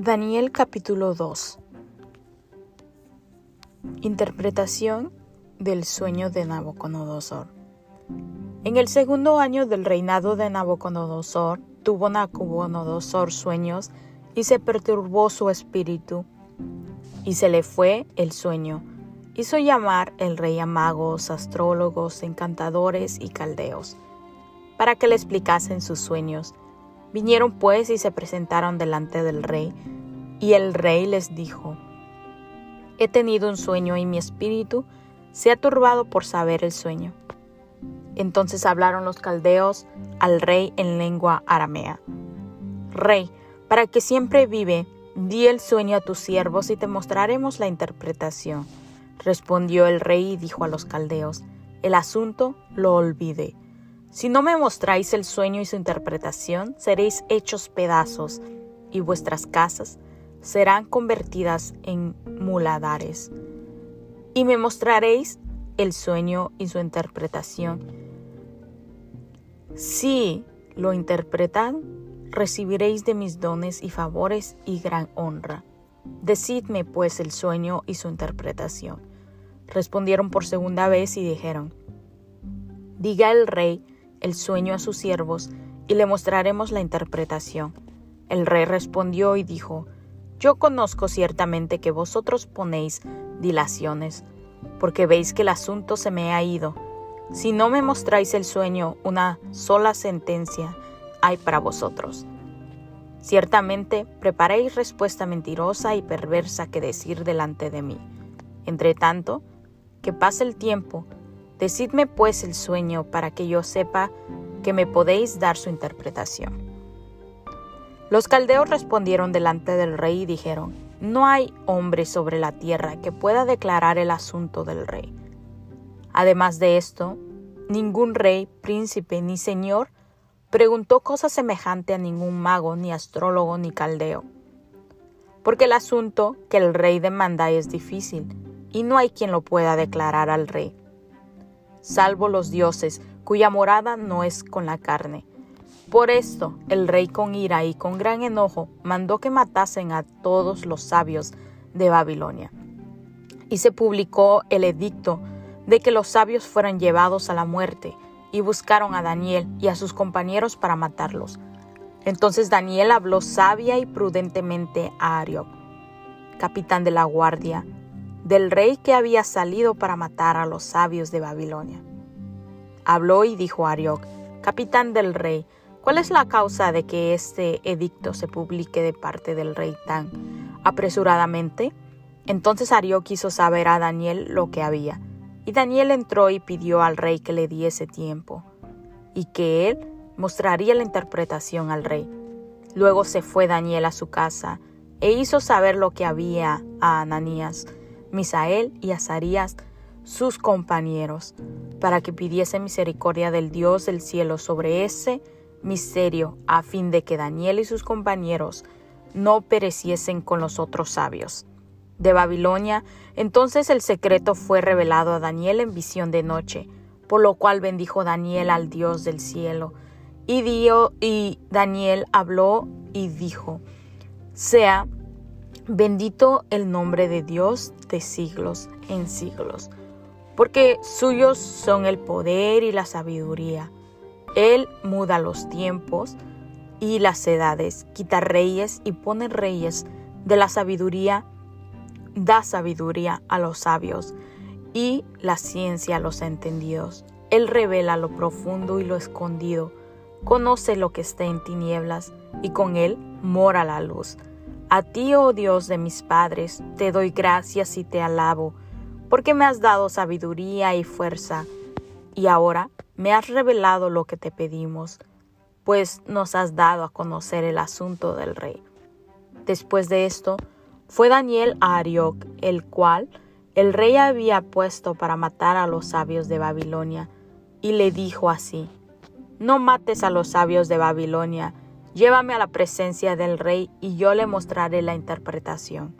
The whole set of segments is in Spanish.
Daniel capítulo 2 Interpretación del sueño de Nabucodonosor. En el segundo año del reinado de Nabucodonosor, tuvo Nabucodonosor sueños y se perturbó su espíritu, y se le fue el sueño. Hizo llamar el rey a magos, astrólogos, encantadores y caldeos, para que le explicasen sus sueños Vinieron pues y se presentaron delante del rey, y el rey les dijo, He tenido un sueño y mi espíritu se ha turbado por saber el sueño. Entonces hablaron los caldeos al rey en lengua aramea. Rey, para que siempre vive, di el sueño a tus siervos y te mostraremos la interpretación. Respondió el rey y dijo a los caldeos, el asunto lo olvidé si no me mostráis el sueño y su interpretación, seréis hechos pedazos, y vuestras casas serán convertidas en muladares. Y me mostraréis el sueño y su interpretación. Si lo interpretan, recibiréis de mis dones y favores y gran honra. Decidme pues el sueño y su interpretación. Respondieron por segunda vez y dijeron, Diga el rey, el sueño a sus siervos y le mostraremos la interpretación. El rey respondió y dijo, Yo conozco ciertamente que vosotros ponéis dilaciones, porque veis que el asunto se me ha ido. Si no me mostráis el sueño, una sola sentencia hay para vosotros. Ciertamente preparéis respuesta mentirosa y perversa que decir delante de mí. Entre tanto, que pase el tiempo, Decidme pues el sueño para que yo sepa que me podéis dar su interpretación. Los caldeos respondieron delante del rey y dijeron, No hay hombre sobre la tierra que pueda declarar el asunto del rey. Además de esto, ningún rey, príncipe ni señor preguntó cosa semejante a ningún mago, ni astrólogo, ni caldeo. Porque el asunto que el rey demanda es difícil, y no hay quien lo pueda declarar al rey salvo los dioses, cuya morada no es con la carne. Por esto el rey con ira y con gran enojo mandó que matasen a todos los sabios de Babilonia. Y se publicó el edicto de que los sabios fueran llevados a la muerte, y buscaron a Daniel y a sus compañeros para matarlos. Entonces Daniel habló sabia y prudentemente a Arioc, capitán de la guardia, del rey que había salido para matar a los sabios de Babilonia. Habló y dijo a Arioc, capitán del rey, ¿cuál es la causa de que este edicto se publique de parte del rey tan apresuradamente? Entonces Arioc quiso saber a Daniel lo que había, y Daniel entró y pidió al rey que le diese tiempo, y que él mostraría la interpretación al rey. Luego se fue Daniel a su casa, e hizo saber lo que había a Ananías, Misael y Azarías, sus compañeros, para que pidiese misericordia del Dios del cielo sobre ese misterio, a fin de que Daniel y sus compañeros no pereciesen con los otros sabios. De Babilonia, entonces el secreto fue revelado a Daniel en visión de noche, por lo cual bendijo Daniel al Dios del cielo. Y, dio, y Daniel habló y dijo, sea Bendito el nombre de Dios de siglos en siglos, porque suyos son el poder y la sabiduría. Él muda los tiempos y las edades, quita reyes y pone reyes. De la sabiduría da sabiduría a los sabios y la ciencia a los entendidos. Él revela lo profundo y lo escondido, conoce lo que está en tinieblas y con él mora la luz. A ti, oh Dios de mis padres, te doy gracias y te alabo, porque me has dado sabiduría y fuerza, y ahora me has revelado lo que te pedimos, pues nos has dado a conocer el asunto del rey. Después de esto, fue Daniel a Arioc, el cual el rey había puesto para matar a los sabios de Babilonia, y le dijo así, No mates a los sabios de Babilonia, Llévame a la presencia del rey y yo le mostraré la interpretación.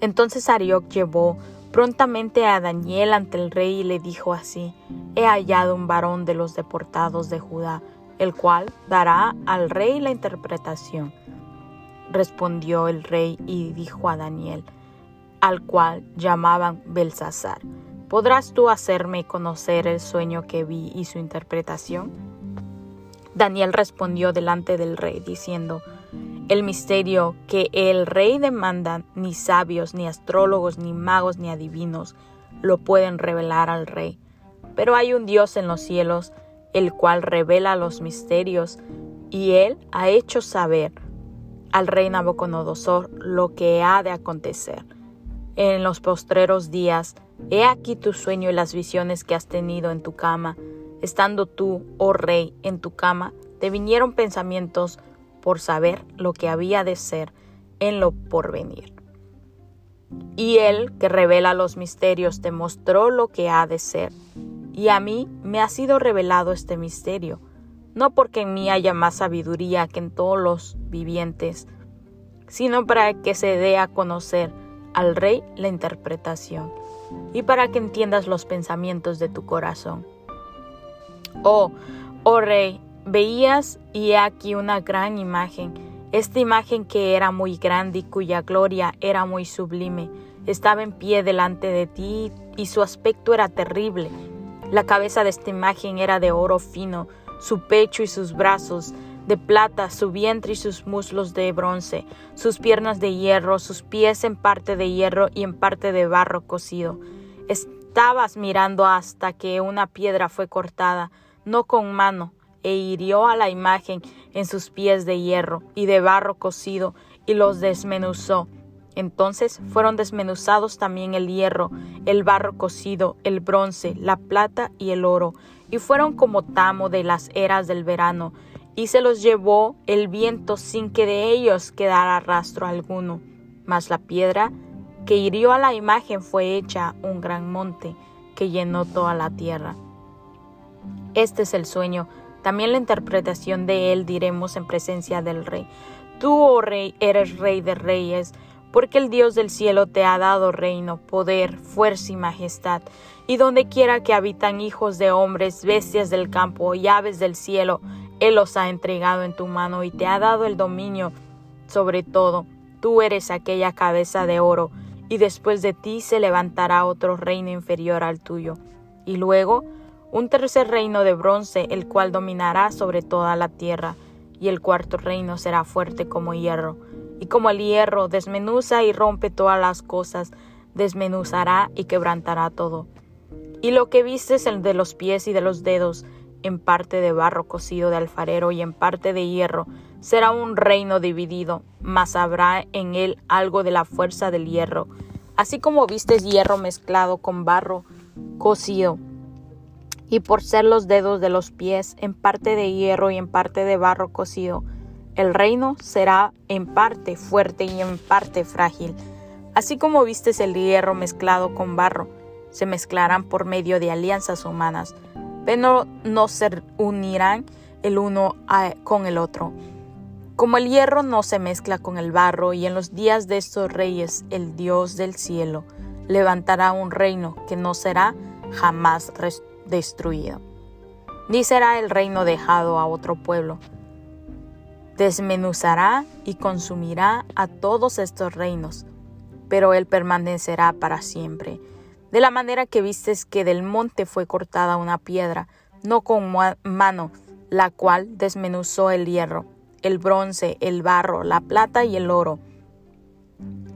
Entonces Arioc llevó prontamente a Daniel ante el rey y le dijo así, He hallado un varón de los deportados de Judá, el cual dará al rey la interpretación. respondió el rey y dijo a Daniel, al cual llamaban Belsasar, ¿podrás tú hacerme conocer el sueño que vi y su interpretación? Daniel respondió delante del rey, diciendo, el misterio que el rey demanda, ni sabios, ni astrólogos, ni magos, ni adivinos lo pueden revelar al rey. Pero hay un Dios en los cielos, el cual revela los misterios, y él ha hecho saber al rey Nabucodonosor lo que ha de acontecer. En los postreros días, he aquí tu sueño y las visiones que has tenido en tu cama. Estando tú, oh rey, en tu cama, te vinieron pensamientos por saber lo que había de ser en lo porvenir. Y él, que revela los misterios, te mostró lo que ha de ser. Y a mí me ha sido revelado este misterio no porque en mí haya más sabiduría que en todos los vivientes, sino para que se dé a conocer al Rey la interpretación y para que entiendas los pensamientos de tu corazón. Oh, oh Rey, veías y aquí una gran imagen, esta imagen que era muy grande y cuya gloria era muy sublime, estaba en pie delante de ti y su aspecto era terrible. La cabeza de esta imagen era de oro fino, su pecho y sus brazos de plata, su vientre y sus muslos de bronce, sus piernas de hierro, sus pies en parte de hierro y en parte de barro cocido. Estabas mirando hasta que una piedra fue cortada, no con mano, e hirió a la imagen en sus pies de hierro y de barro cocido, y los desmenuzó. Entonces fueron desmenuzados también el hierro, el barro cocido, el bronce, la plata y el oro, y fueron como tamo de las eras del verano, y se los llevó el viento sin que de ellos quedara rastro alguno. Mas la piedra que hirió a la imagen fue hecha un gran monte que llenó toda la tierra. Este es el sueño, también la interpretación de él diremos en presencia del rey. Tú, oh rey, eres rey de reyes, porque el Dios del cielo te ha dado reino, poder, fuerza y majestad, y donde quiera que habitan hijos de hombres, bestias del campo y aves del cielo, Él los ha entregado en tu mano y te ha dado el dominio sobre todo. Tú eres aquella cabeza de oro, y después de ti se levantará otro reino inferior al tuyo, y luego un tercer reino de bronce, el cual dominará sobre toda la tierra, y el cuarto reino será fuerte como hierro y como el hierro desmenuza y rompe todas las cosas, desmenuzará y quebrantará todo. Y lo que viste es el de los pies y de los dedos, en parte de barro cocido de alfarero y en parte de hierro, será un reino dividido, mas habrá en él algo de la fuerza del hierro, así como vistes hierro mezclado con barro cocido. Y por ser los dedos de los pies en parte de hierro y en parte de barro cocido, el reino será en parte fuerte y en parte frágil. Así como vistes el hierro mezclado con barro, se mezclarán por medio de alianzas humanas, pero no se unirán el uno con el otro. Como el hierro no se mezcla con el barro, y en los días de estos reyes el Dios del cielo levantará un reino que no será jamás destruido, ni será el reino dejado a otro pueblo desmenuzará y consumirá a todos estos reinos, pero él permanecerá para siempre. De la manera que vistes que del monte fue cortada una piedra, no con mano, la cual desmenuzó el hierro, el bronce, el barro, la plata y el oro.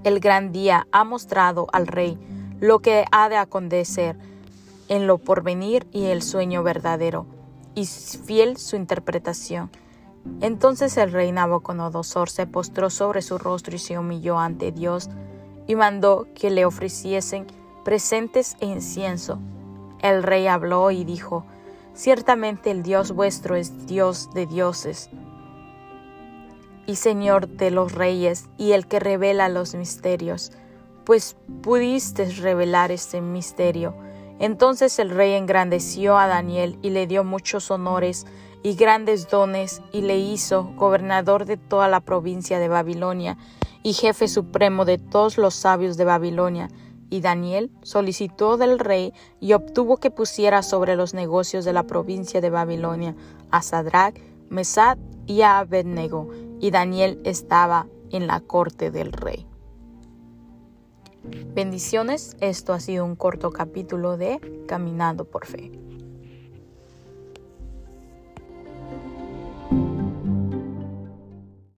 El gran día ha mostrado al rey lo que ha de acontecer en lo porvenir y el sueño verdadero, y fiel su interpretación entonces el rey Nabucodonosor se postró sobre su rostro y se humilló ante Dios y mandó que le ofreciesen presentes e incienso. El rey habló y dijo, Ciertamente el Dios vuestro es Dios de dioses y Señor de los reyes y el que revela los misterios, pues pudiste revelar este misterio. Entonces el rey engrandeció a Daniel y le dio muchos honores y grandes dones y le hizo gobernador de toda la provincia de Babilonia y jefe supremo de todos los sabios de Babilonia. Y Daniel solicitó del rey y obtuvo que pusiera sobre los negocios de la provincia de Babilonia a Sadrach, Mesad y a Abednego. Y Daniel estaba en la corte del rey. Bendiciones, esto ha sido un corto capítulo de Caminando por Fe.